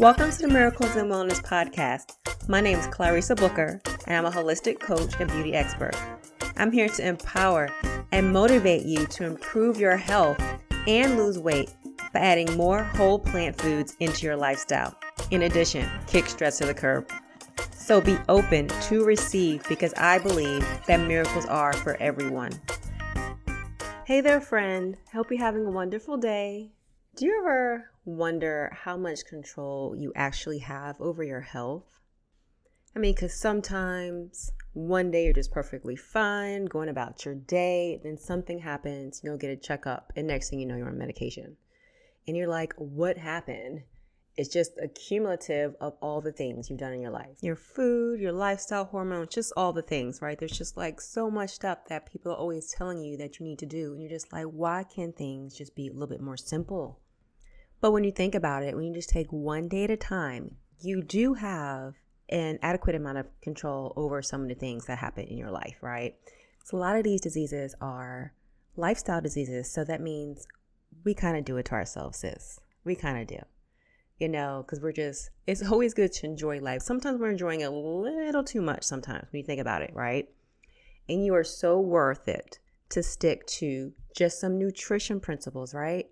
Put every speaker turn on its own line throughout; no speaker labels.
Welcome to the Miracles and Wellness Podcast. My name is Clarissa Booker, and I'm a holistic coach and beauty expert. I'm here to empower and motivate you to improve your health and lose weight by adding more whole plant foods into your lifestyle. In addition, kick stress to the curb. So be open to receive because I believe that miracles are for everyone. Hey there, friend. Hope you're having a wonderful day. Do you ever wonder how much control you actually have over your health? I mean, because sometimes one day you're just perfectly fine, going about your day, then something happens, you go get a checkup, and next thing you know, you're on medication. And you're like, what happened? It's just a cumulative of all the things you've done in your life your food, your lifestyle, hormones, just all the things, right? There's just like so much stuff that people are always telling you that you need to do. And you're just like, why can't things just be a little bit more simple? But when you think about it, when you just take one day at a time, you do have an adequate amount of control over some of the things that happen in your life, right? So a lot of these diseases are lifestyle diseases. So that means we kind of do it to ourselves, sis. We kind of do. You know, because we're just, it's always good to enjoy life. Sometimes we're enjoying a little too much sometimes when you think about it, right? And you are so worth it to stick to just some nutrition principles, right?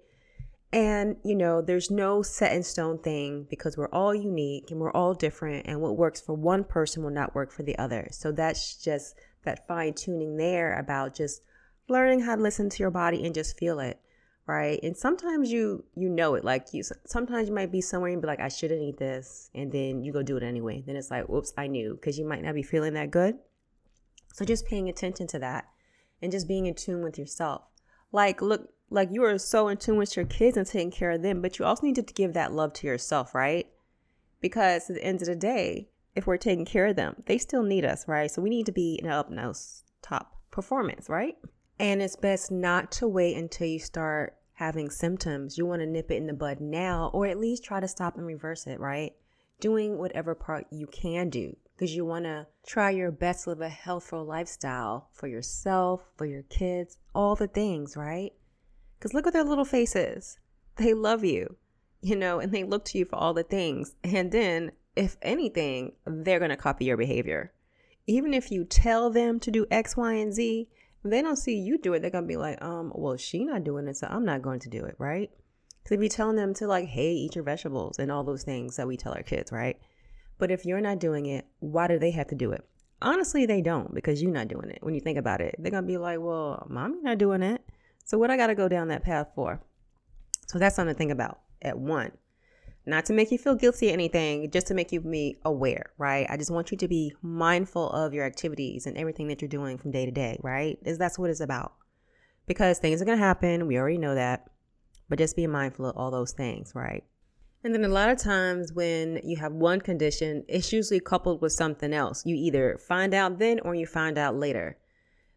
And, you know, there's no set in stone thing because we're all unique and we're all different. And what works for one person will not work for the other. So that's just that fine tuning there about just learning how to listen to your body and just feel it. Right. And sometimes you, you know it. Like you, sometimes you might be somewhere and be like, I shouldn't eat this. And then you go do it anyway. Then it's like, whoops, I knew because you might not be feeling that good. So just paying attention to that and just being in tune with yourself. Like, look, like you are so in tune with your kids and taking care of them, but you also need to give that love to yourself, right? Because at the end of the day, if we're taking care of them, they still need us, right? So we need to be in up nose top performance, right? And it's best not to wait until you start having symptoms. You want to nip it in the bud now, or at least try to stop and reverse it, right? Doing whatever part you can do because you want to try your best to live a healthful lifestyle for yourself, for your kids, all the things, right? Because look at their little faces. They love you, you know, and they look to you for all the things. And then, if anything, they're going to copy your behavior. Even if you tell them to do X, Y, and Z, they don't see you do it. They're going to be like, um, well, she not doing it, so I'm not going to do it, right? Because if you're telling them to like, hey, eat your vegetables and all those things that we tell our kids, right? But if you're not doing it, why do they have to do it? Honestly, they don't because you're not doing it. When you think about it, they're going to be like, well, mommy's not doing it. So, what I got to go down that path for? So, that's something to think about at one. Not to make you feel guilty or anything, just to make you be aware, right? I just want you to be mindful of your activities and everything that you're doing from day to day, right? Is that's what it's about. Because things are going to happen. We already know that. But just be mindful of all those things, right? And then a lot of times when you have one condition, it's usually coupled with something else. You either find out then or you find out later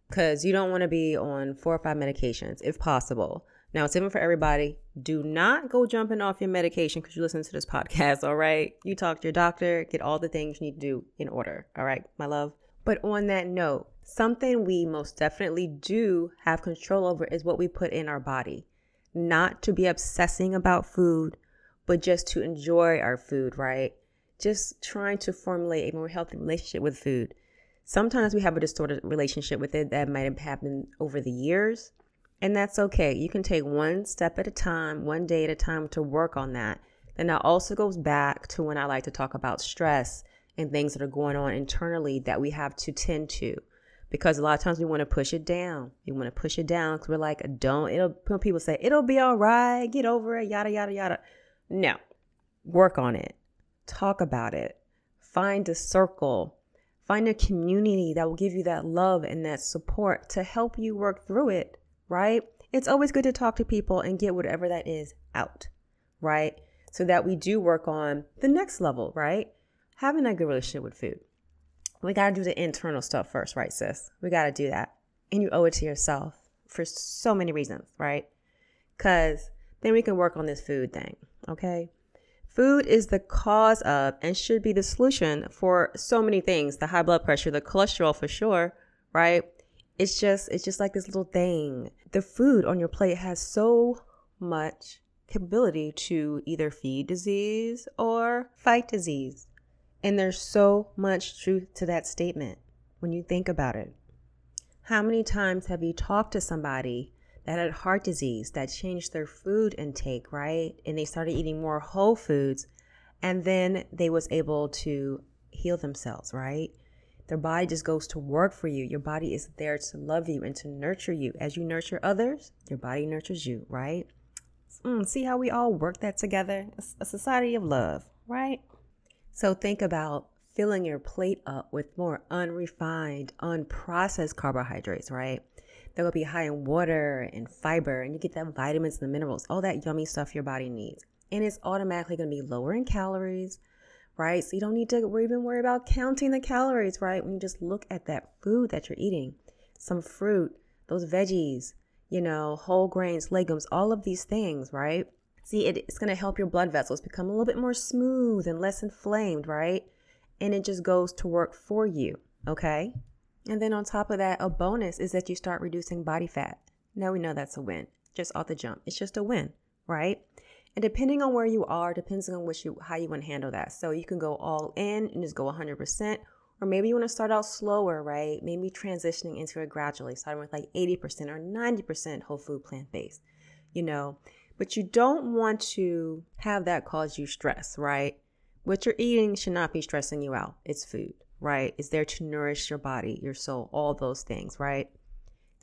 because you don't want to be on four or five medications if possible. Now, it's different for everybody. Do not go jumping off your medication because you listen to this podcast, all right? You talk to your doctor, get all the things you need to do in order, all right, my love? But on that note, something we most definitely do have control over is what we put in our body. Not to be obsessing about food, but just to enjoy our food, right? Just trying to formulate a more healthy relationship with food. Sometimes we have a distorted relationship with it that might have happened over the years, and that's okay. You can take one step at a time, one day at a time to work on that. Then that also goes back to when I like to talk about stress and things that are going on internally that we have to tend to. Because a lot of times we want to push it down. We want to push it down because we're like, don't, it'll, people say, it'll be all right, get over it, yada, yada, yada. No, work on it, talk about it, find a circle Find a community that will give you that love and that support to help you work through it, right? It's always good to talk to people and get whatever that is out, right? So that we do work on the next level, right? Having a good relationship with food. We got to do the internal stuff first, right, sis? We got to do that. And you owe it to yourself for so many reasons, right? Because then we can work on this food thing, okay? Food is the cause of and should be the solution for so many things. The high blood pressure, the cholesterol for sure, right? It's just it's just like this little thing. The food on your plate has so much capability to either feed disease or fight disease. And there's so much truth to that statement when you think about it. How many times have you talked to somebody that had heart disease that changed their food intake, right? And they started eating more whole foods and then they was able to heal themselves, right? Their body just goes to work for you. Your body is there to love you and to nurture you. As you nurture others, your body nurtures you, right? Mm, see how we all work that together? A society of love, right? So think about filling your plate up with more unrefined, unprocessed carbohydrates, right? That will be high in water and fiber, and you get that vitamins and the minerals, all that yummy stuff your body needs. And it's automatically going to be lower in calories, right? So you don't need to even worry about counting the calories, right? When you just look at that food that you're eating, some fruit, those veggies, you know, whole grains, legumes, all of these things, right? See, it's going to help your blood vessels become a little bit more smooth and less inflamed, right? And it just goes to work for you, okay? And then on top of that, a bonus is that you start reducing body fat. Now we know that's a win, just off the jump. It's just a win, right? And depending on where you are, depends on which you how you want to handle that. So you can go all in and just go 100%, or maybe you want to start out slower, right? Maybe transitioning into it gradually, starting with like 80% or 90% whole food plant based, you know. But you don't want to have that cause you stress, right? What you're eating should not be stressing you out. It's food, right? It's there to nourish your body, your soul, all those things, right?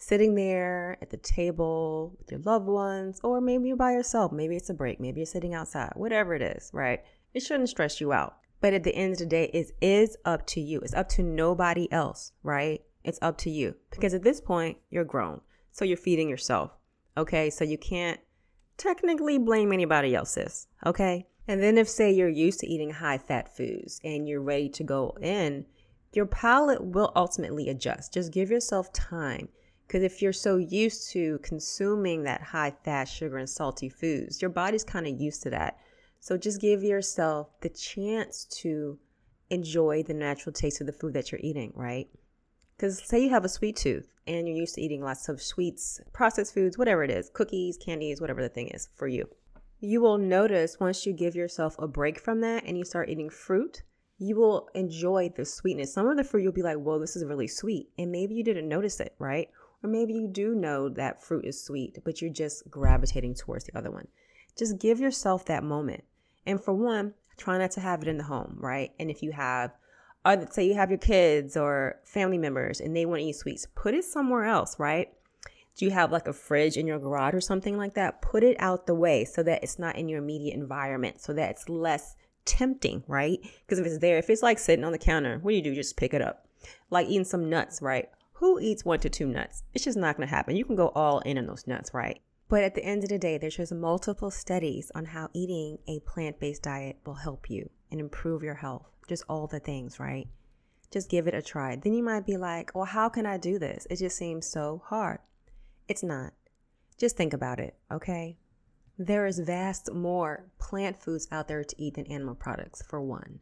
sitting there at the table with your loved ones, or maybe you're by yourself. Maybe it's a break. Maybe you're sitting outside, whatever it is, right? It shouldn't stress you out. But at the end of the day, it is up to you. It's up to nobody else, right? It's up to you. Because at this point, you're grown. So you're feeding yourself. Okay. So you can't technically blame anybody else's. Okay. And then if, say, you're used to eating high fat foods and you're ready to go in, your palate will ultimately adjust. Just give yourself time because if you're so used to consuming that high fat, sugar, and salty foods, your body's kind of used to that. So just give yourself the chance to enjoy the natural taste of the food that you're eating, right? Because say you have a sweet tooth and you're used to eating lots of sweets, processed foods, whatever it is, cookies, candies, whatever the thing is for you. You will notice once you give yourself a break from that and you start eating fruit, you will enjoy the sweetness. Some of the fruit you'll be like, whoa, this is really sweet. And maybe you didn't notice it, right? Or maybe you do know that fruit is sweet, but you're just gravitating towards the other one. Just give yourself that moment. And for one, try not to have it in the home, right? And if you have, other, say you have your kids or family members and they want to eat sweets, put it somewhere else, right? Do you have like a fridge in your garage or something like that? Put it out the way so that it's not in your immediate environment, so that it's less tempting, right? Because if it's there, if it's like sitting on the counter, what do you do? Just pick it up. Like eating some nuts, right? who eats one to two nuts? It's just not going to happen. You can go all in on those nuts, right? But at the end of the day, there's just multiple studies on how eating a plant based diet will help you and improve your health. Just all the things, right? Just give it a try. Then you might be like, well, how can I do this? It just seems so hard. It's not. Just think about it, okay? There is vast more plant foods out there to eat than animal products, for one.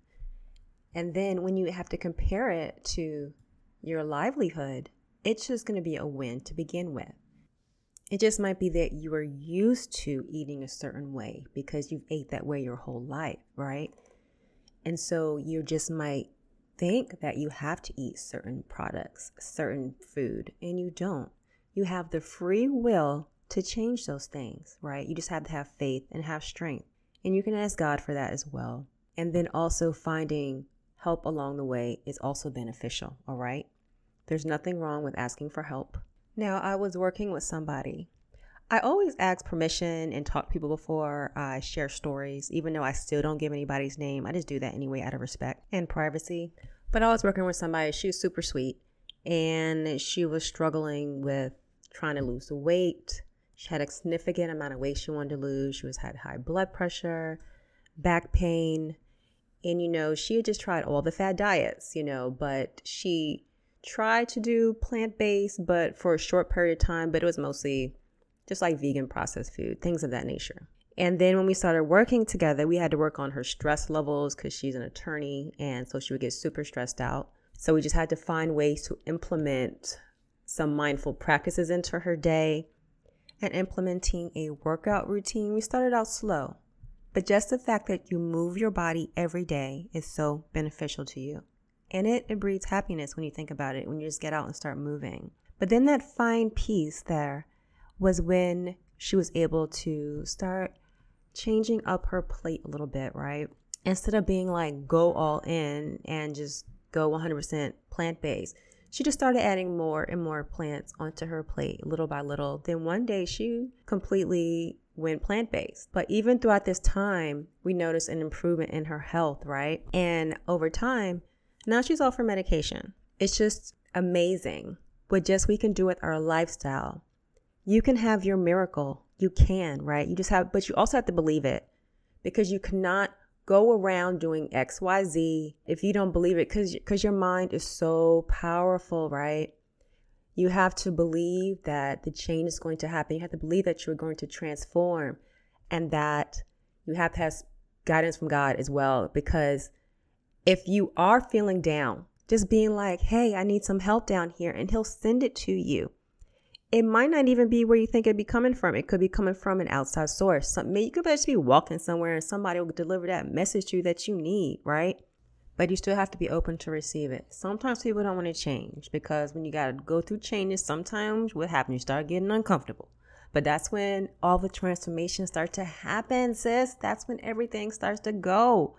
And then when you have to compare it to your livelihood, it's just going to be a win to begin with. It just might be that you are used to eating a certain way because you've ate that way your whole life, right? And so you just might think that you have to eat certain products, certain food, and you don't. You have the free will to change those things, right? You just have to have faith and have strength. And you can ask God for that as well. And then also finding help along the way is also beneficial, all right? There's nothing wrong with asking for help. Now, I was working with somebody. I always ask permission and talk to people before I share stories, even though I still don't give anybody's name. I just do that anyway out of respect and privacy. But I was working with somebody, she was super sweet, and she was struggling with trying to lose weight. She had a significant amount of weight she wanted to lose. She was had high blood pressure, back pain, and, you know, she had just tried all the fad diets, you know, but she tried to do plant based, but for a short period of time, but it was mostly just like vegan processed food, things of that nature. And then when we started working together, we had to work on her stress levels because she's an attorney. And so she would get super stressed out. So we just had to find ways to implement some mindful practices into her day. and implementing a workout routine, we started out slow. But just the fact that you move your body every day is so beneficial to you. And it, it breeds happiness when you think about it, when you just get out and start moving. But then that fine piece there was when she was able to start changing up her plate a little bit, right? Instead of being like go all in and just go 100% plant based, she just started adding more and more plants onto her plate little by little. Then one day she completely went plant based. But even throughout this time, we noticed an improvement in her health, right? And over time, now she's off her medication. It's just amazing what just we can do with our lifestyle. You can have your miracle. You can, right? You just have, but you also have to believe it because you cannot go around doing XYZ if you don't believe it because because your mind is so powerful, right? You have to believe that the change is going to happen. You have to believe that you're going to transform and that you have to have guidance from God as well because if you are feeling down, just being like, "Hey, I need some help down here," and he'll send it to you it might not even be where you think it'd be coming from. It could be coming from an outside source. Some, you could just be walking somewhere and somebody will deliver that message to you that you need, right? But you still have to be open to receive it. Sometimes people don't want to change because when you got to go through changes, sometimes what happens, you start getting uncomfortable. But that's when all the transformations start to happen, sis. That's when everything starts to go.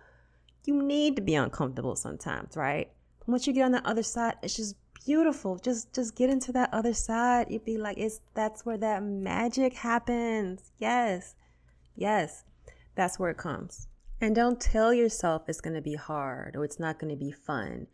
You need to be uncomfortable sometimes, right? Once you get on the other side, it's just beautiful. Just just get into that other side. You'd be like, it's that's where that magic happens. Yes. Yes. That's where it comes. And don't tell yourself it's to be hard or it's not to be fun.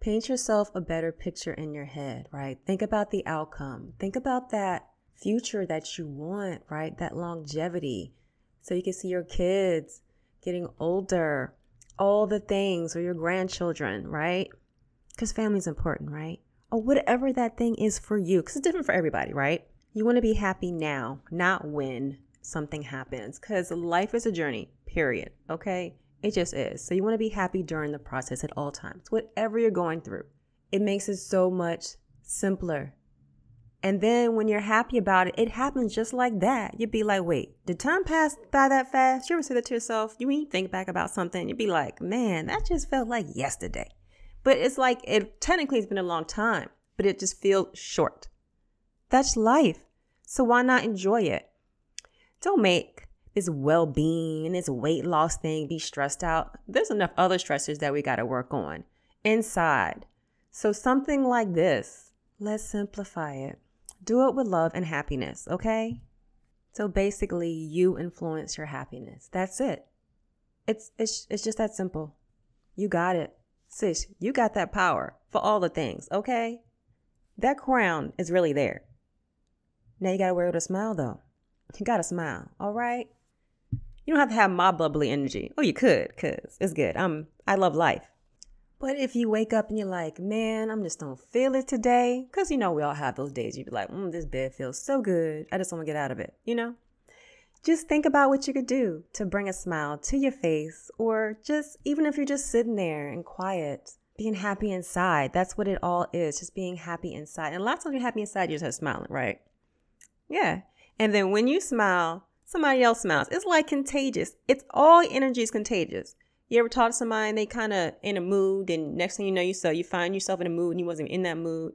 Paint yourself a better picture in your head, right? Think about the outcome. Think about that future that you want, right? That longevity. So you can see your kids getting older, all the things, or your grandchildren, right? Because family's important, right? Or whatever that thing is for you, because it's different for everybody, right? You want to be happy now, not when something happens, because life is a journey, period. Okay? It just is. So you want to be happy during the process at all times, whatever you're going through. It makes it so much simpler. And then when you're happy about it, it happens just like that. You'd be like, wait, did time pass by that fast? You ever say that to yourself? You you think back about something, you'd be like, man, that just felt like yesterday. But it's like it technically has been a long time, but it just feels short. That's life. So why not enjoy it? Don't make this well being and this weight loss thing be stressed out. There's enough other stressors that we got to work on inside. So something like this, let's simplify it. Do it with love and happiness, okay? So basically, you influence your happiness. That's it. It's, it's, it's just that simple. You got it. Sis, you got that power for all the things, okay? That crown is really there. Now you gotta wear it with a smile though. You gotta smile, all right? You don't have to have my bubbly energy. Oh, you could, cause it's good. I'm I love life. But if you wake up and you're like, man, I'm just don't feel it today, cause you know we all have those days. You'd be like, mm, this bed feels so good. I just want to get out of it, you know? Just think about what you could do to bring a smile to your face, or just even if you're just sitting there and quiet, being happy inside. That's what it all is, just being happy inside. And a lot of times you're happy inside, you're just smiling, right? Yeah. And then when you smile, somebody else smiles. It's like contagious. It's all energy is contagious. You ever talk to somebody and they kind of in a mood, and next thing you know, you so you find yourself in a mood and you wasn't in that mood.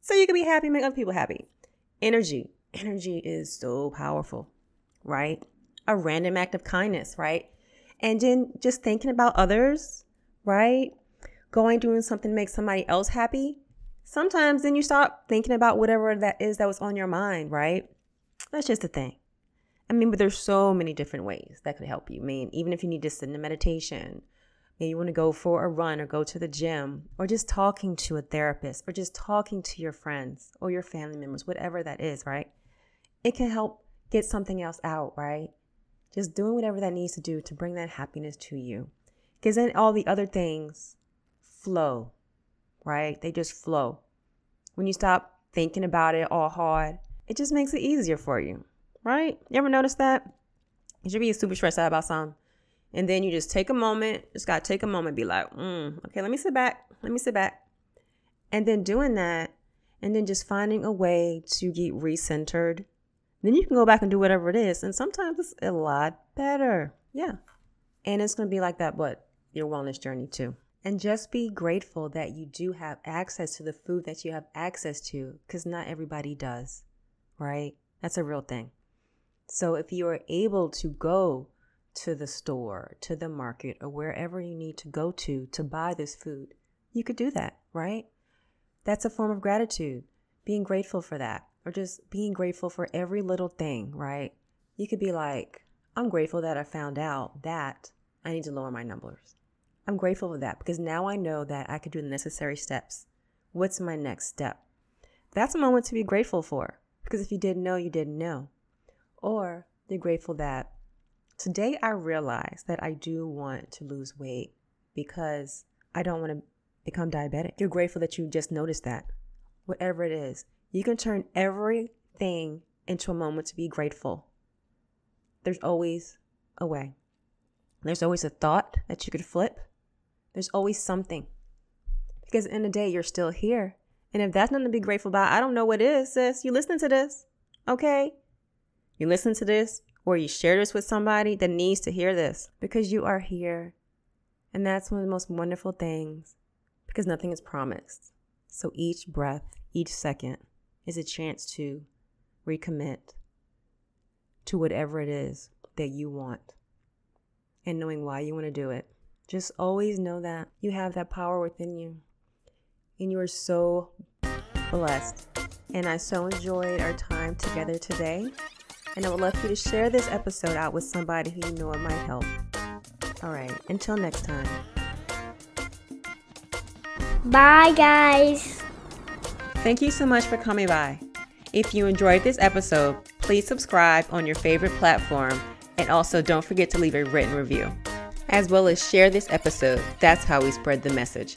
So you can be happy, make other people happy. Energy, energy is so powerful right? A random act of kindness, right? And then just thinking about others, right? Going doing something to make somebody else happy. Sometimes then you stop thinking about whatever that is that was on your mind, right? That's just a thing. I mean, but there's so many different ways that could help you. I mean, even if you need to sit in a meditation, maybe you want to go for a run or go to the gym, or just talking to a therapist, or just talking to your friends or your family members, whatever that is, right? It can help get something else out, right? Just doing whatever that needs to do to bring that happiness to you. Because then all the other things flow, right? They just flow. When you stop thinking about it all hard, it just makes it easier for you, right? You ever notice that? You should be super stressed out about something. And then you just take a moment, just gotta take a moment, be like, mm, okay, let me sit back, let me sit back. And then doing that, and then just finding a way to get recentered Then you can go back and do whatever it is. And sometimes it's a lot better. Yeah. And it's going to be like that, but your wellness journey too. And just be grateful that you do have access to the food that you have access to because not everybody does, right? That's a real thing. So if you are able to go to the store, to the market, or wherever you need to go to to buy this food, you could do that, right? That's a form of gratitude, being grateful for that, or just being grateful for every little thing, right? You could be like, I'm grateful that I found out that I need to lower my numbers. I'm grateful for that because now I know that I could do the necessary steps. What's my next step? That's a moment to be grateful for because if you didn't know, you didn't know. Or you're grateful that today I realize that I do want to lose weight because I don't want to become diabetic. You're grateful that you just noticed that. Whatever it is, you can turn everything into a moment to be grateful. There's always a way. There's always a thought that you could flip. There's always something. Because in the, the day, you're still here. And if that's nothing to be grateful about, I don't know what is, sis. You listen to this, okay? You listen to this, or you share this with somebody that needs to hear this because you are here. And that's one of the most wonderful things because nothing is promised. So each breath, each second is a chance to recommit to whatever it is that you want and knowing why you want to do it. Just always know that you have that power within you and you are so blessed. And I so enjoyed our time together today. And I would love for you to share this episode out with somebody who you know it might help. All right, until next time.
Bye, guys.
Thank you so much for coming by. If you enjoyed this episode, please subscribe on your favorite platform and also don't forget to leave a written review, as well as share this episode. That's how we spread the message.